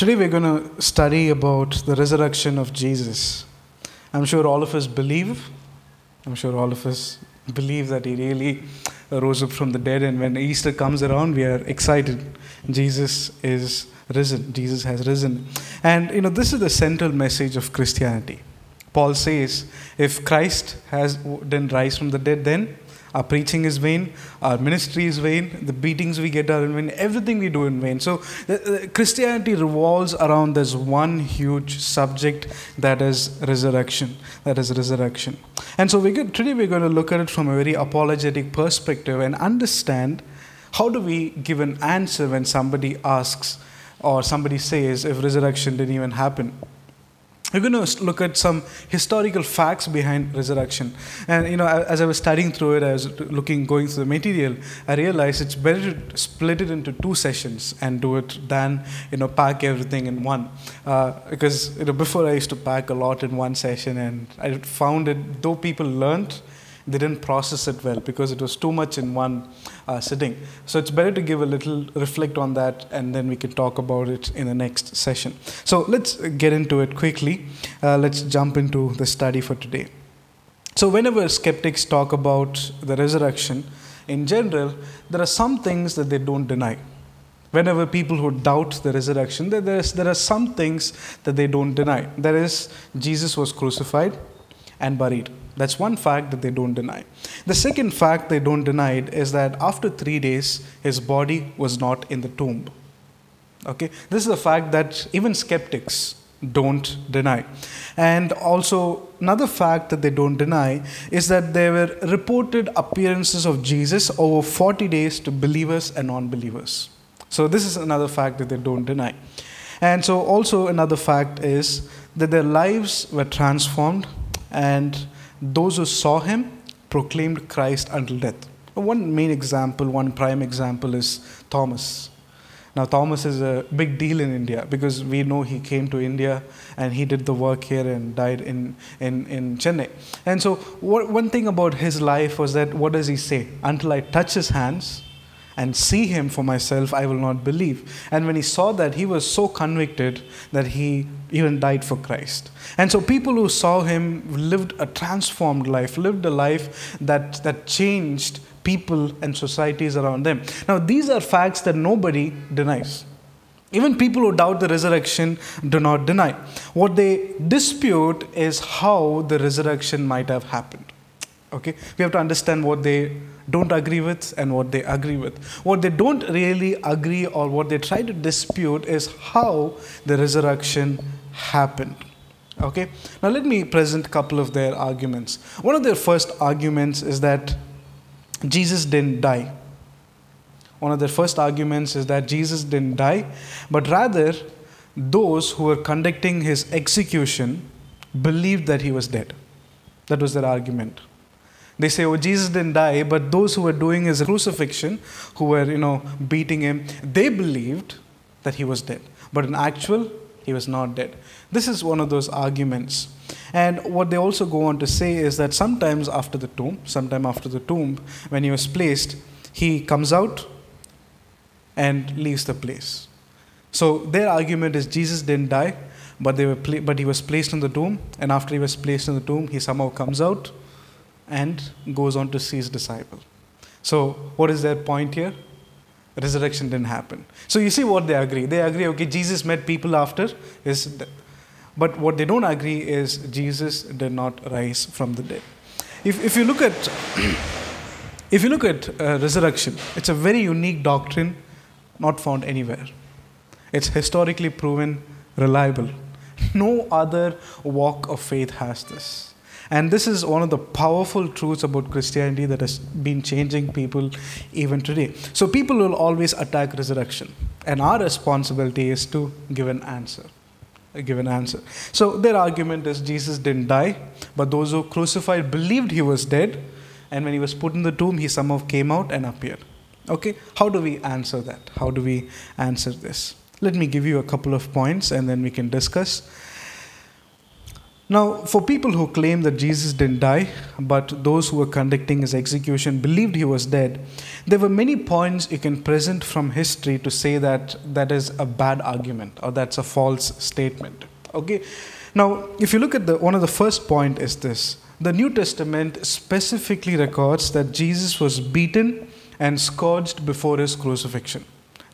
Today we're going to study about the resurrection of Jesus. I'm sure all of us believe, I'm sure all of us believe that he really rose up from the dead, and when Easter comes around, we are excited. Jesus is risen, Jesus has risen. And you know, this is the central message of Christianity. Paul says, if Christ has didn't rise from the dead, then our preaching is vain, our ministry is vain, the beatings we get are in vain, everything we do in vain. So, Christianity revolves around this one huge subject that is resurrection. That is resurrection. And so, we get, today we're going to look at it from a very apologetic perspective and understand how do we give an answer when somebody asks or somebody says if resurrection didn't even happen. We're going to look at some historical facts behind resurrection. And, you know, as I was studying through it, I was looking, going through the material, I realized it's better to split it into two sessions and do it than, you know, pack everything in one. Uh, because, you know, before I used to pack a lot in one session and I found it, though people learned, they didn't process it well because it was too much in one uh, sitting. So it's better to give a little reflect on that and then we can talk about it in the next session. So let's get into it quickly. Uh, let's jump into the study for today. So, whenever skeptics talk about the resurrection, in general, there are some things that they don't deny. Whenever people who doubt the resurrection, there, are some things that they don't deny. There is Jesus was crucified and buried. That's one fact that they don't deny. The second fact they don't deny is that after three days, his body was not in the tomb. Okay, this is a fact that even skeptics don't deny. And also, another fact that they don't deny is that there were reported appearances of Jesus over 40 days to believers and non believers. So, this is another fact that they don't deny. And so, also, another fact is that their lives were transformed and those who saw him proclaimed Christ until death. One main example, one prime example is Thomas. Now, Thomas is a big deal in India because we know he came to India and he did the work here and died in, in, in Chennai. And so, what, one thing about his life was that what does he say? Until I touch his hands, and see him for myself, I will not believe. And when he saw that, he was so convicted that he even died for Christ. And so people who saw him lived a transformed life, lived a life that, that changed people and societies around them. Now, these are facts that nobody denies. Even people who doubt the resurrection do not deny. What they dispute is how the resurrection might have happened. Okay? We have to understand what they don't agree with and what they agree with. What they don't really agree or what they try to dispute is how the resurrection happened. Okay? Now let me present a couple of their arguments. One of their first arguments is that Jesus didn't die. One of their first arguments is that Jesus didn't die, but rather those who were conducting his execution believed that he was dead. That was their argument. They say, oh, Jesus didn't die, but those who were doing his crucifixion, who were, you know, beating him, they believed that he was dead. But in actual, he was not dead. This is one of those arguments. And what they also go on to say is that sometimes after the tomb, sometime after the tomb, when he was placed, he comes out and leaves the place. So their argument is Jesus didn't die, but, they were pla- but he was placed in the tomb, and after he was placed in the tomb, he somehow comes out and goes on to see his disciple. So, what is their point here? Resurrection didn't happen. So, you see what they agree. They agree, okay, Jesus met people after his death. But what they don't agree is Jesus did not rise from the dead. If, if you look at if you look at uh, resurrection, it's a very unique doctrine, not found anywhere. It's historically proven, reliable. No other walk of faith has this. And this is one of the powerful truths about Christianity that has been changing people even today. So people will always attack resurrection. And our responsibility is to give an answer. Give an answer. So their argument is Jesus didn't die, but those who crucified believed he was dead, and when he was put in the tomb, he somehow came out and appeared. Okay, how do we answer that? How do we answer this? Let me give you a couple of points and then we can discuss. Now, for people who claim that Jesus didn't die, but those who were conducting his execution believed he was dead, there were many points you can present from history to say that that is a bad argument or that's a false statement. Okay? Now, if you look at the one of the first point is this. The New Testament specifically records that Jesus was beaten and scourged before his crucifixion.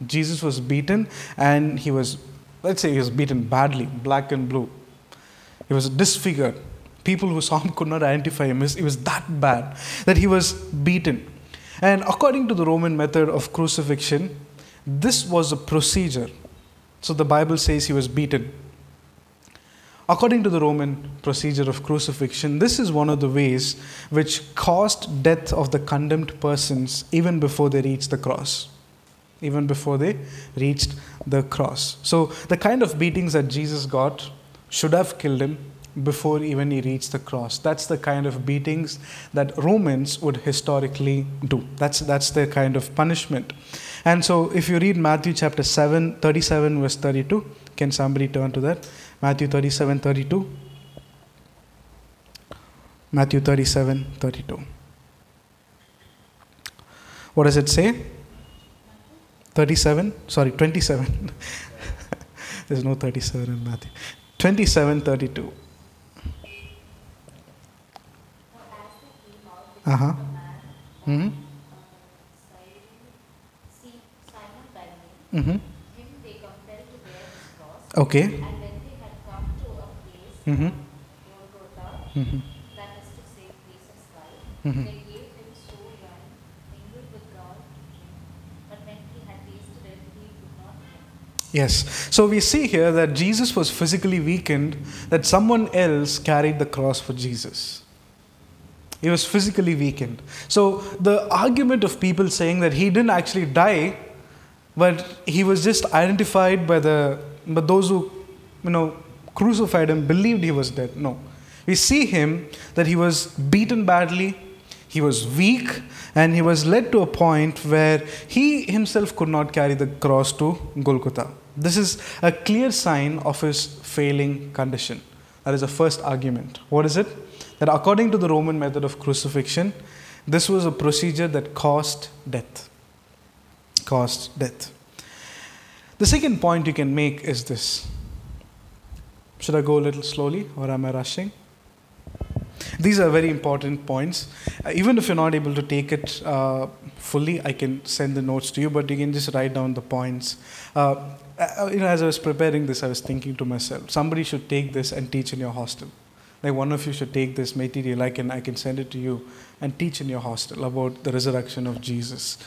Jesus was beaten and he was let's say he was beaten badly, black and blue he was disfigured. People who saw him could not identify him. It was that bad that he was beaten. And according to the Roman method of crucifixion, this was a procedure. So the Bible says he was beaten. According to the Roman procedure of crucifixion, this is one of the ways which caused death of the condemned persons even before they reached the cross. Even before they reached the cross. So the kind of beatings that Jesus got should have killed him before even he reached the cross. That's the kind of beatings that Romans would historically do. That's, that's the kind of punishment. And so if you read Matthew chapter 7, 37, verse 32, can somebody turn to that? Matthew 37, 32. Matthew 37, 32. What does it say? 37? Sorry, 27. There's no 37 in Matthew. 2732. Uh huh. Mm-hmm. Mm-hmm. Okay. And when they had come to a place, mm-hmm. mm-hmm. that is to say, Jesus' life, mm-hmm. they gave him so young, mingled with God, but when he had tasted it, he would not drink. Yes. So we see here that Jesus was physically weakened, that someone else carried the cross for Jesus. He was physically weakened. So the argument of people saying that he didn't actually die, but he was just identified by the but those who you know crucified him believed he was dead. No. We see him that he was beaten badly, he was weak, and he was led to a point where he himself could not carry the cross to Golgotha. This is a clear sign of his failing condition. That is the first argument. What is it? that according to the Roman method of crucifixion, this was a procedure that caused death. Caused death. The second point you can make is this. Should I go a little slowly or am I rushing? These are very important points. Uh, even if you're not able to take it uh, fully, I can send the notes to you, but you can just write down the points. Uh, uh you know, as I was preparing this, I was thinking to myself, somebody should take this and teach in your hostel like one of you should take this material i can i can send it to you and teach in your hostel about the resurrection of jesus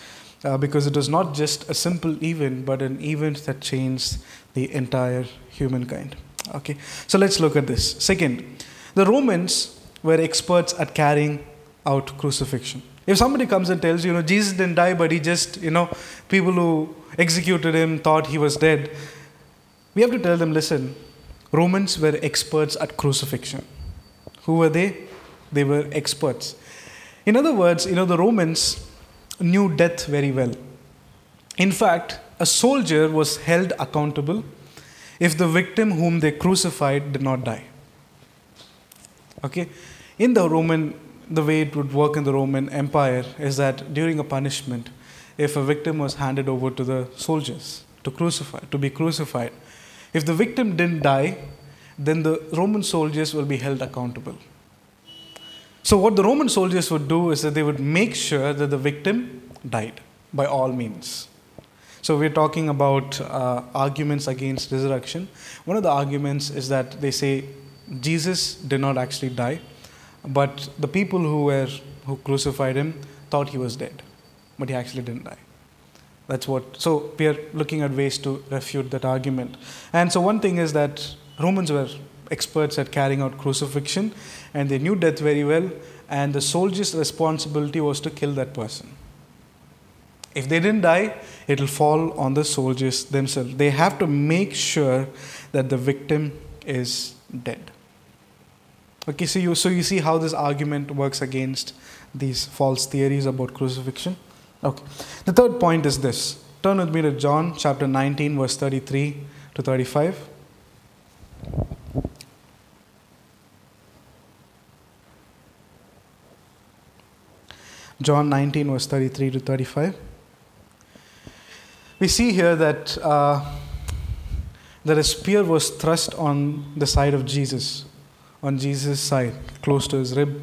uh, because it was not just a simple event but an event that changed the entire humankind okay so let's look at this second the romans were experts at carrying out crucifixion if somebody comes and tells you, you know jesus didn't die but he just you know people who executed him thought he was dead we have to tell them listen romans were experts at crucifixion who were they? They were experts. In other words, you know, the Romans knew death very well. In fact, a soldier was held accountable if the victim whom they crucified did not die. Okay? In the Roman, the way it would work in the Roman Empire is that during a punishment, if a victim was handed over to the soldiers to crucify, to be crucified, if the victim didn't die, then the Roman soldiers will be held accountable. So, what the Roman soldiers would do is that they would make sure that the victim died by all means. So, we're talking about uh, arguments against resurrection. One of the arguments is that they say Jesus did not actually die, but the people who were who crucified him thought he was dead, but he actually didn't die. That's what. So we are looking at ways to refute that argument. And so one thing is that Romans were experts at carrying out crucifixion and they knew death very well, and the soldier's responsibility was to kill that person. If they didn't die, it will fall on the soldiers themselves. They have to make sure that the victim is dead. Okay, so you so you see how this argument works against these false theories about crucifixion. Okay. The third point is this. Turn with me to John chapter 19, verse 33 to 35. John 19, verse 33 to 35. We see here that, uh, that a spear was thrust on the side of Jesus on Jesus' side, close to his rib.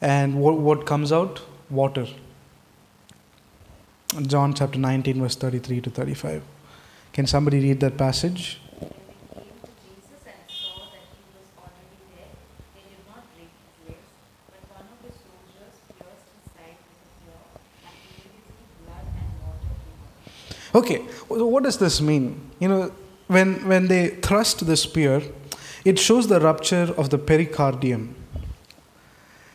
And what, what comes out? Water. John chapter 19, verse 33 to 35. Can somebody read that passage? Okay, what does this mean? You know, when, when they thrust the spear, it shows the rupture of the pericardium.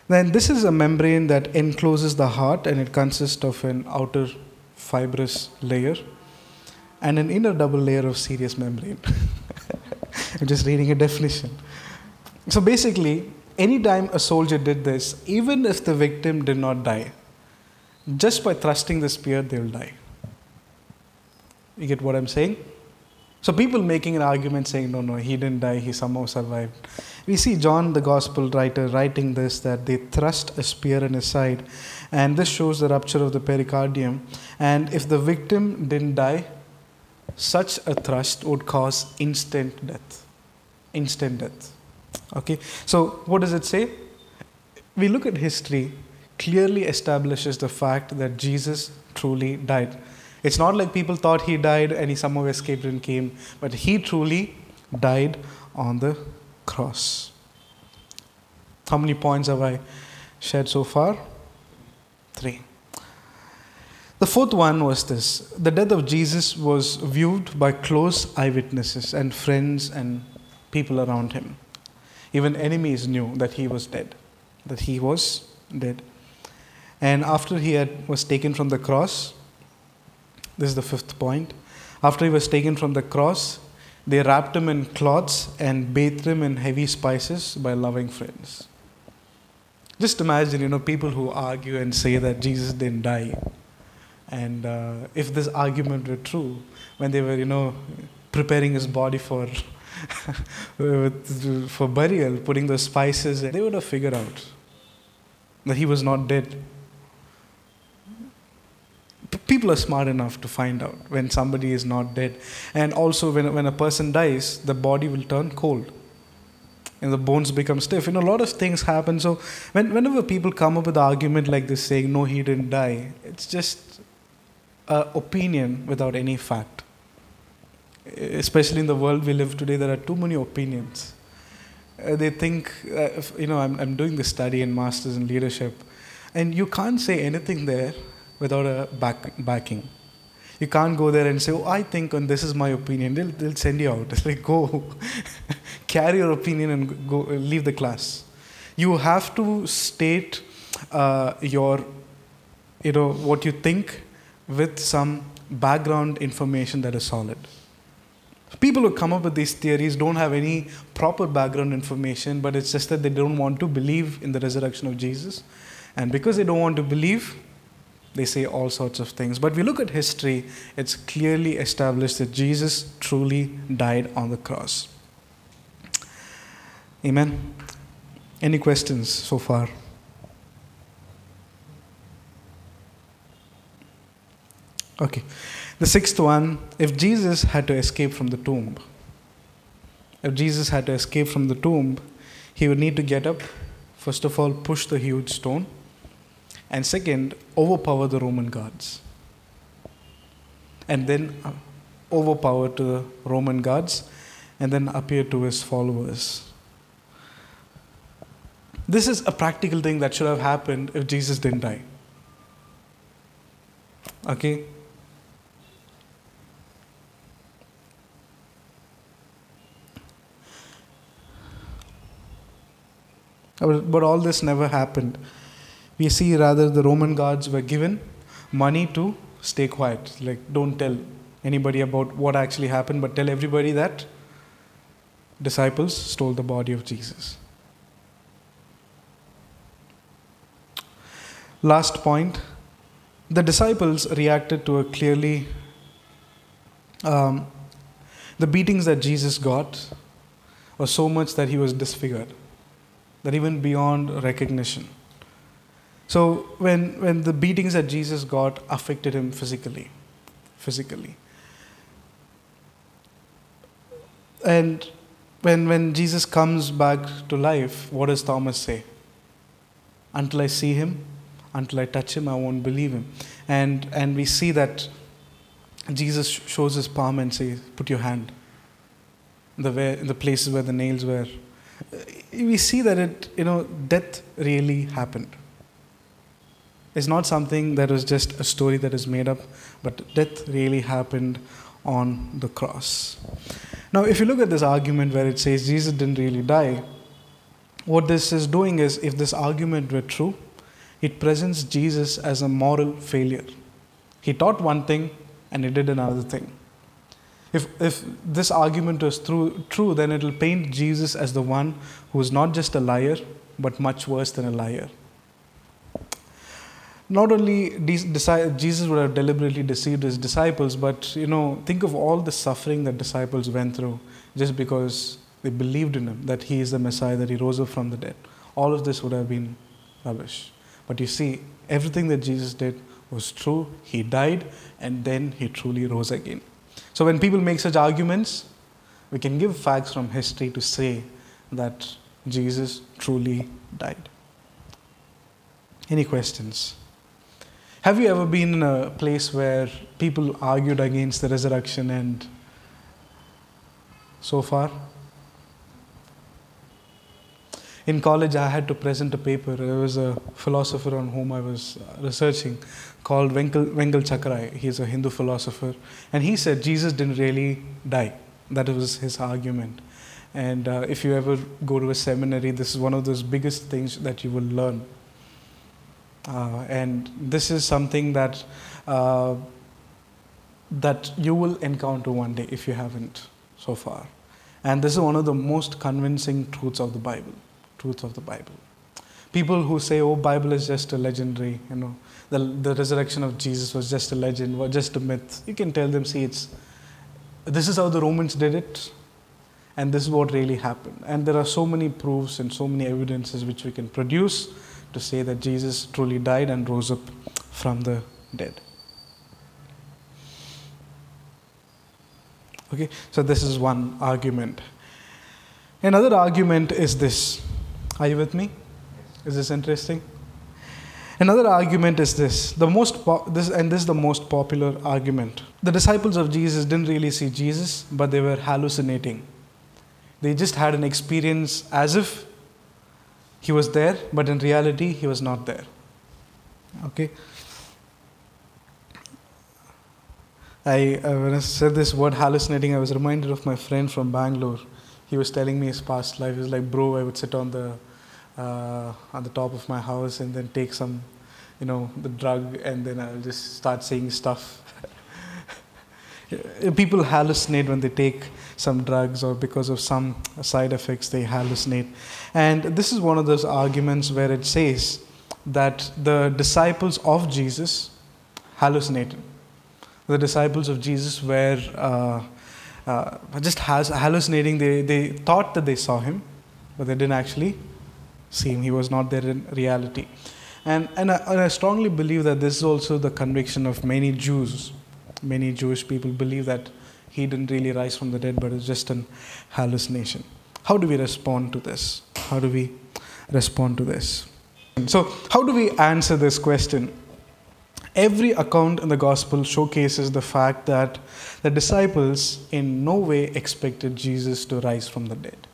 Then this is a membrane that encloses the heart and it consists of an outer fibrous layer and an inner double layer of serous membrane. I'm just reading a definition. So basically, anytime a soldier did this, even if the victim did not die, just by thrusting the spear, they will die. You get what I'm saying? So people making an argument saying, no, no, he didn't die, he somehow survived. We see John, the gospel writer, writing this that they thrust a spear in his side, and this shows the rupture of the pericardium. And if the victim didn't die, such a thrust would cause instant death. Instant death. Okay, so what does it say? We look at history, clearly establishes the fact that Jesus truly died. It's not like people thought he died and he somehow escaped and came, but he truly died on the cross. How many points have I shared so far? Three. The fourth one was this the death of Jesus was viewed by close eyewitnesses and friends and people around him. Even enemies knew that he was dead, that he was dead. And after he had, was taken from the cross, this is the fifth point. After he was taken from the cross, they wrapped him in cloths and bathed him in heavy spices by loving friends. Just imagine, you know, people who argue and say that Jesus didn't die. And uh, if this argument were true, when they were, you know, preparing his body for, for burial, putting the spices, they would have figured out that he was not dead people are smart enough to find out when somebody is not dead. And also, when, when a person dies, the body will turn cold and the bones become stiff. You know, a lot of things happen. So, when, whenever people come up with an argument like this saying, no, he didn't die, it's just an opinion without any fact. Especially in the world we live today, there are too many opinions. Uh, they think, uh, if, you know, I'm, I'm doing this study in Masters in Leadership, and you can't say anything there without a back, backing. You can't go there and say, Oh, I think, and this is my opinion. They'll, they'll send you out. It's like, go, carry your opinion and go leave the class. You have to state uh, your, you know, what you think with some background information that is solid. People who come up with these theories don't have any proper background information, but it's just that they don't want to believe in the resurrection of Jesus. And because they don't want to believe, they say all sorts of things. But we look at history, it's clearly established that Jesus truly died on the cross. Amen. Any questions so far? Okay. The sixth one if Jesus had to escape from the tomb, if Jesus had to escape from the tomb, he would need to get up, first of all, push the huge stone and second, overpower the Roman guards. And then uh, overpower the Roman guards and then appear to his followers. This is a practical thing that should have happened if Jesus didn't die. Okay? But all this never happened we see rather the Roman guards were given money to stay quiet. Like, don't tell anybody about what actually happened, but tell everybody that disciples stole the body of Jesus. Last point the disciples reacted to a clearly um, the beatings that Jesus got were so much that he was disfigured, that even beyond recognition. So when, when the beatings that Jesus got affected him physically, physically. And when, when Jesus comes back to life, what does Thomas say? Until I see him, until I touch him, I won't believe him. And, and we see that Jesus shows his palm and says, Put your hand in the, where, in the places where the nails were. We see that it, you know, death really happened. It's not something that was just a story that is made up, but death really happened on the cross. Now, if you look at this argument where it says Jesus didn't really die, what this is doing is if this argument were true, it presents Jesus as a moral failure. He taught one thing and he did another thing. If, if this argument was true, true, then it will paint Jesus as the one who is not just a liar, but much worse than a liar not only Jesus would have deliberately deceived his disciples, but you know, think of all the suffering that disciples went through just because they believed in him, that he is the Messiah, that he rose up from the dead. All of this would have been rubbish. But you see, everything that Jesus did was true. He died and then he truly rose again. So when people make such arguments, we can give facts from history to say that Jesus truly died. Any questions? Have you ever been in a place where people argued against the resurrection and so far? In college, I had to present a paper. There was a philosopher on whom I was researching called Vengal, Vengal Chakkarai. He's a Hindu philosopher. And he said Jesus didn't really die. That was his argument. And uh, if you ever go to a seminary, this is one of those biggest things that you will learn uh, and this is something that, uh, that you will encounter one day if you haven't so far. And this is one of the most convincing truths of the Bible. Truths of the Bible. People who say, "Oh, Bible is just a legendary," you know, the, the resurrection of Jesus was just a legend, was just a myth. You can tell them, "See, it's this is how the Romans did it, and this is what really happened." And there are so many proofs and so many evidences which we can produce to say that Jesus truly died and rose up from the dead. Okay, so this is one argument. Another argument is this. Are you with me? Is this interesting? Another argument is this. The most po- this and this is the most popular argument. The disciples of Jesus didn't really see Jesus, but they were hallucinating. They just had an experience as if he was there, but in reality, he was not there. Okay? I, uh, when I said this word hallucinating, I was reminded of my friend from Bangalore. He was telling me his past life. He was like, bro, I would sit on the, uh, on the top of my house and then take some, you know, the drug, and then I'll just start saying stuff. People hallucinate when they take some drugs or because of some side effects they hallucinate. And this is one of those arguments where it says that the disciples of Jesus hallucinated. The disciples of Jesus were uh, uh, just hallucinating. They, they thought that they saw him, but they didn't actually see him. He was not there in reality. And, and, I, and I strongly believe that this is also the conviction of many Jews. Many Jewish people believe that he didn't really rise from the dead, but it's just an hallucination. How do we respond to this? How do we respond to this? So, how do we answer this question? Every account in the gospel showcases the fact that the disciples in no way expected Jesus to rise from the dead.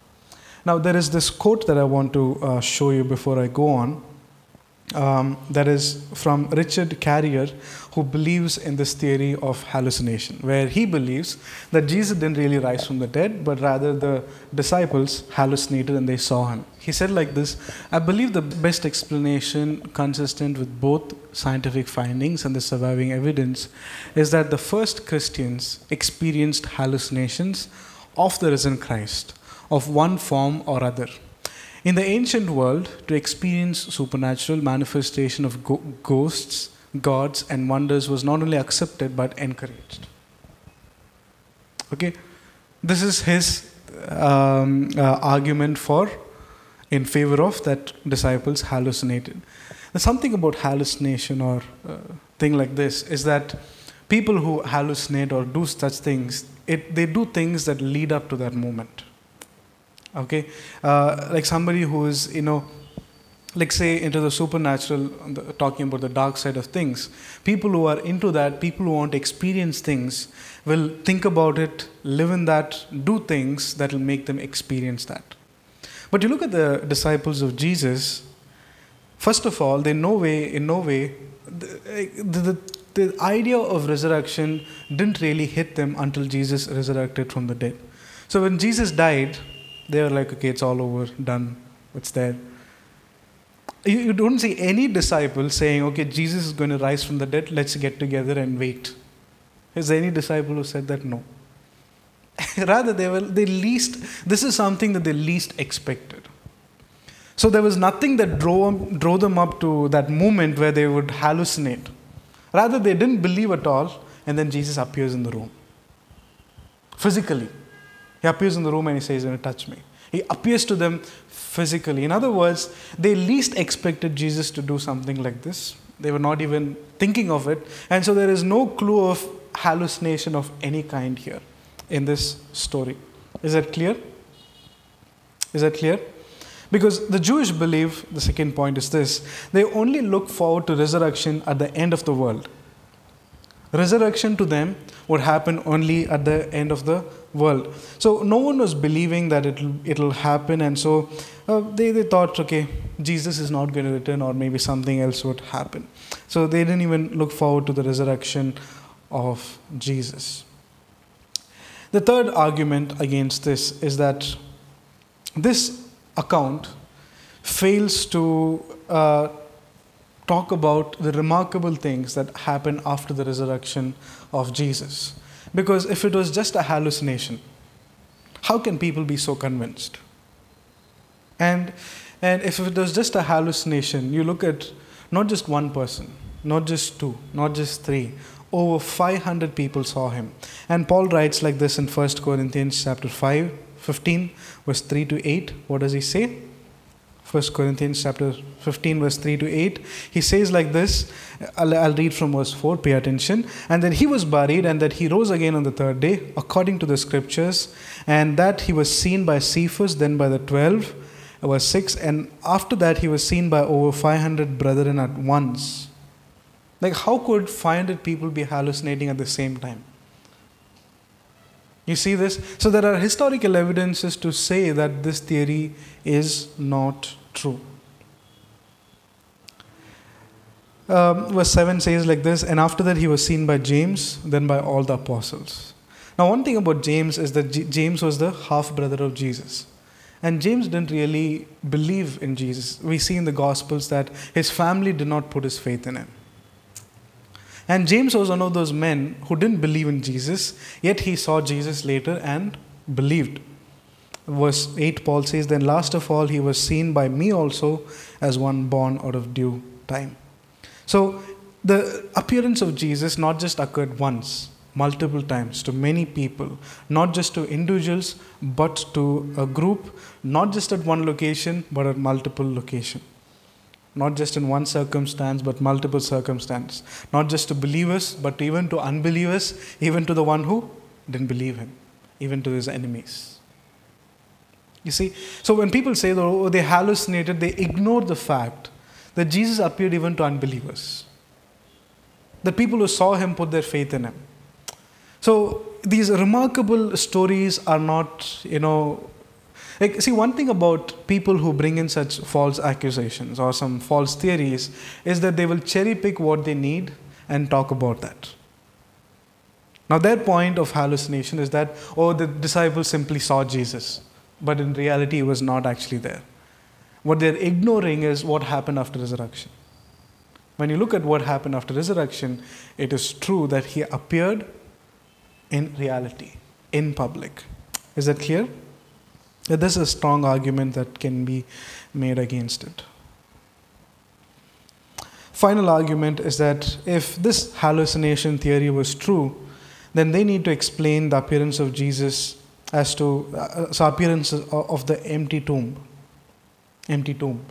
Now, there is this quote that I want to uh, show you before I go on um, that is from Richard Carrier, who believes in this theory of hallucination, where he believes that Jesus didn't really rise from the dead, but rather the disciples hallucinated and they saw him. He said like this I believe the best explanation, consistent with both scientific findings and the surviving evidence, is that the first Christians experienced hallucinations of the risen Christ of one form or other. In the ancient world, to experience supernatural manifestation of go- ghosts, gods, and wonders was not only accepted but encouraged. Okay, this is his um, uh, argument for in favor of that disciples hallucinated. There's something about hallucination or uh, thing like this is that people who hallucinate or do such things, it, they do things that lead up to that moment. Okay, uh, like somebody who is you know like say into the supernatural talking about the dark side of things people who are into that people who want to experience things will think about it live in that do things that will make them experience that. But you look at the disciples of jesus first of all they no way in no way the, the, the idea of resurrection didn't really hit them until jesus resurrected from the dead. So when jesus died they were like okay it's all over done it's there you, you don't see any disciple saying, okay, Jesus is going to rise from the dead, let's get together and wait. Is there any disciple who said that? No. Rather, they were they least, this is something that they least expected. So there was nothing that drove, drove them up to that moment where they would hallucinate. Rather, they didn't believe at all, and then Jesus appears in the room. Physically. He appears in the room and he says, Touch me. He appears to them physically. In other words, they least expected Jesus to do something like this. They were not even thinking of it. And so there is no clue of hallucination of any kind here in this story. Is that clear? Is that clear? Because the Jewish belief, the second point is this they only look forward to resurrection at the end of the world. Resurrection to them would happen only at the end of the world. So no one was believing that it'll, it'll happen, and so uh, they, they thought, okay, Jesus is not going to return, or maybe something else would happen. So they didn't even look forward to the resurrection of Jesus. The third argument against this is that this account fails to uh, talk about the remarkable things that happen after the resurrection of Jesus. Because if it was just a hallucination, how can people be so convinced? And, and if it was just a hallucination, you look at not just one person, not just two, not just three, over 500 people saw him. And Paul writes like this in 1 Corinthians chapter 5, 15, verse 3 to 8. What does he say? 1 Corinthians chapter 15, verse 3 to 8. He says like this I'll, I'll, read from verse 4, pay attention. And then he was buried, and that he rose again on the third day, according to the scriptures, and that he was seen by Cephas, then by the twelve, verse 6. And after that, he was seen by over 500 brethren at once. Like, how could 500 people be hallucinating at the same time? You see this? So, there are historical evidences to say that this theory is not true. Um, verse 7 says like this And after that, he was seen by James, then by all the apostles. Now, one thing about James is that James was the half brother of Jesus. And James didn't really believe in Jesus. We see in the Gospels that his family did not put his faith in him. And James was one of those men who didn't believe in Jesus, yet he saw Jesus later and believed verse 8, Paul says, Then last of all, he was seen by me also as one born out of due time. So the appearance of Jesus not just occurred once, multiple times to many people, not just to individuals, but to a group, not just at one location, but at multiple locations. Not just in one circumstance, but multiple circumstances. Not just to believers, but even to unbelievers, even to the one who didn't believe him, even to his enemies. You see? So when people say oh, they hallucinated, they ignore the fact that Jesus appeared even to unbelievers. The people who saw him put their faith in him. So these remarkable stories are not, you know, like, see, one thing about people who bring in such false accusations or some false theories is that they will cherry pick what they need and talk about that. Now, their point of hallucination is that, oh, the disciples simply saw Jesus but in reality, he was not actually there. What they're ignoring is what happened after resurrection. When you look at what happened after resurrection, it is true that he appeared in reality, in public. Is that clear? This is a strong argument that can be made against it. Final argument is that if this hallucination theory was true, then they need to explain the appearance of Jesus as to uh, appearance of the empty tomb empty tomb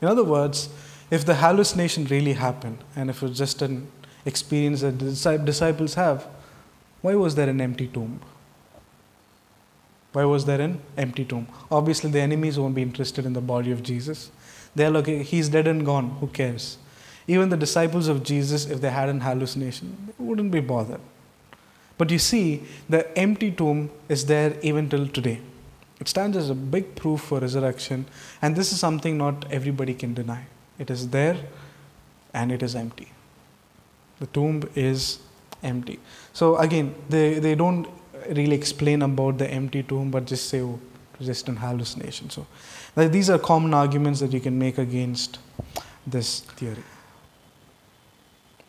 in other words if the hallucination really happened and if it was just an experience that the disciples have, why was there an empty tomb? Why was there an empty tomb? Obviously, the enemies won't be interested in the body of Jesus. They're looking, he's dead and gone, who cares? Even the disciples of Jesus, if they had an hallucination, wouldn't be bothered. But you see, the empty tomb is there even till today. It stands as a big proof for resurrection, and this is something not everybody can deny. It is there and it is empty. The tomb is empty. So, again, they, they don't really explain about the empty tomb, but just say, oh, just an hallucination. So, these are common arguments that you can make against this theory.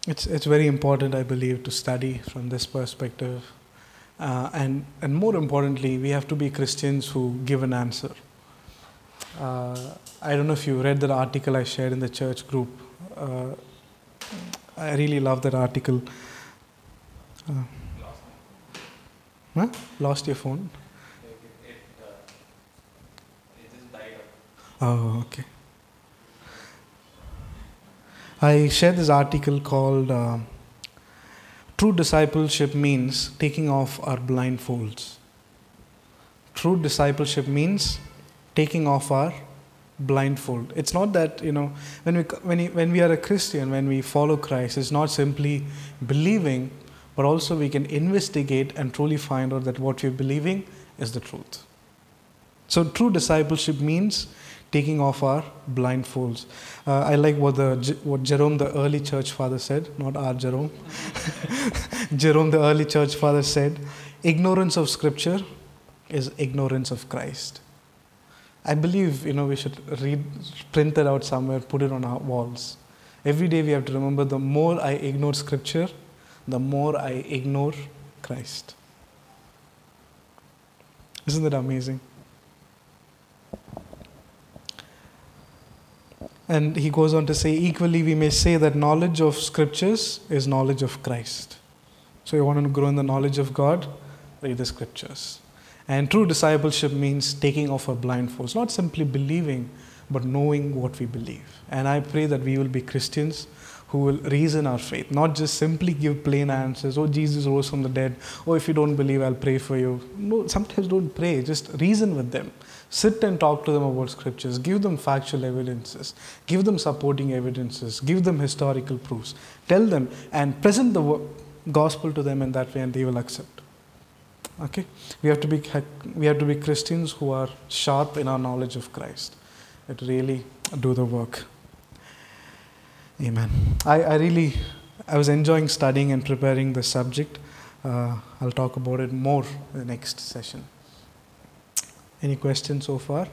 It's, it's very important, I believe, to study from this perspective. Uh, and, and more importantly, we have to be Christians who give an answer. Uh, I don't know if you read that article I shared in the church group. Uh, I really love that article. Uh, huh? Lost your phone? Oh, okay. I shared this article called uh, True Discipleship Means Taking Off Our Blindfolds. True discipleship means taking off our blindfold. It's not that, you know, when we, when, when we are a Christian, when we follow Christ, it's not simply believing, but also we can investigate and truly find out that what we're believing is the truth. So, true discipleship means taking off our blindfolds. Uh, I like what, the, what Jerome, the early church father, said, not our Jerome. Jerome, the early church father, said, Ignorance of Scripture is ignorance of Christ. I believe you know we should read, print it out somewhere, put it on our walls. Every day we have to remember the more I ignore Scripture, the more I ignore Christ. Isn't that amazing? And he goes on to say, equally, we may say that knowledge of scriptures is knowledge of Christ. So, you want to grow in the knowledge of God? Read the scriptures. And true discipleship means taking off our blindfolds, not simply believing, but knowing what we believe. And I pray that we will be Christians who will reason our faith, not just simply give plain answers. Oh, Jesus rose from the dead. Oh, if you don't believe, I'll pray for you. No, sometimes don't pray, just reason with them. Sit and talk to them about scriptures. Give them factual evidences. Give them supporting evidences. Give them historical proofs. Tell them and present the gospel to them in that way, and they will accept. Okay? We have to be, we have to be Christians who are sharp in our knowledge of Christ. To really do the work. Amen. I, I really, I was enjoying studying and preparing the subject. Uh, I'll talk about it more in the next session. Any questions so far?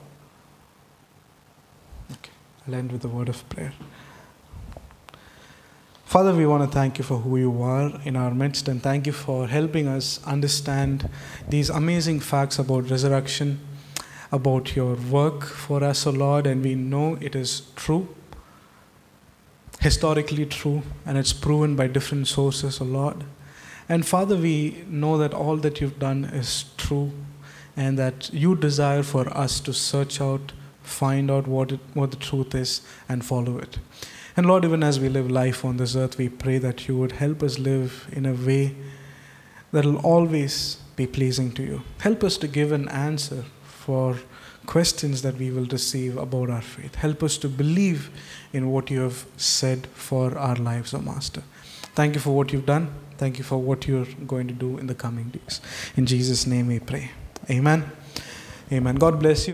Okay. I'll end with a word of prayer. Father, we want to thank you for who you are in our midst and thank you for helping us understand these amazing facts about resurrection, about your work for us, O oh Lord, and we know it is true, historically true, and it's proven by different sources, a lot. And Father, we know that all that you've done is true and that you desire for us to search out, find out what, it, what the truth is, and follow it. And Lord, even as we live life on this earth, we pray that you would help us live in a way that will always be pleasing to you. Help us to give an answer for questions that we will receive about our faith. Help us to believe in what you have said for our lives, O Master. Thank you for what you've done. Thank you for what you're going to do in the coming days. In Jesus' name we pray. Amen. Amen. God bless you.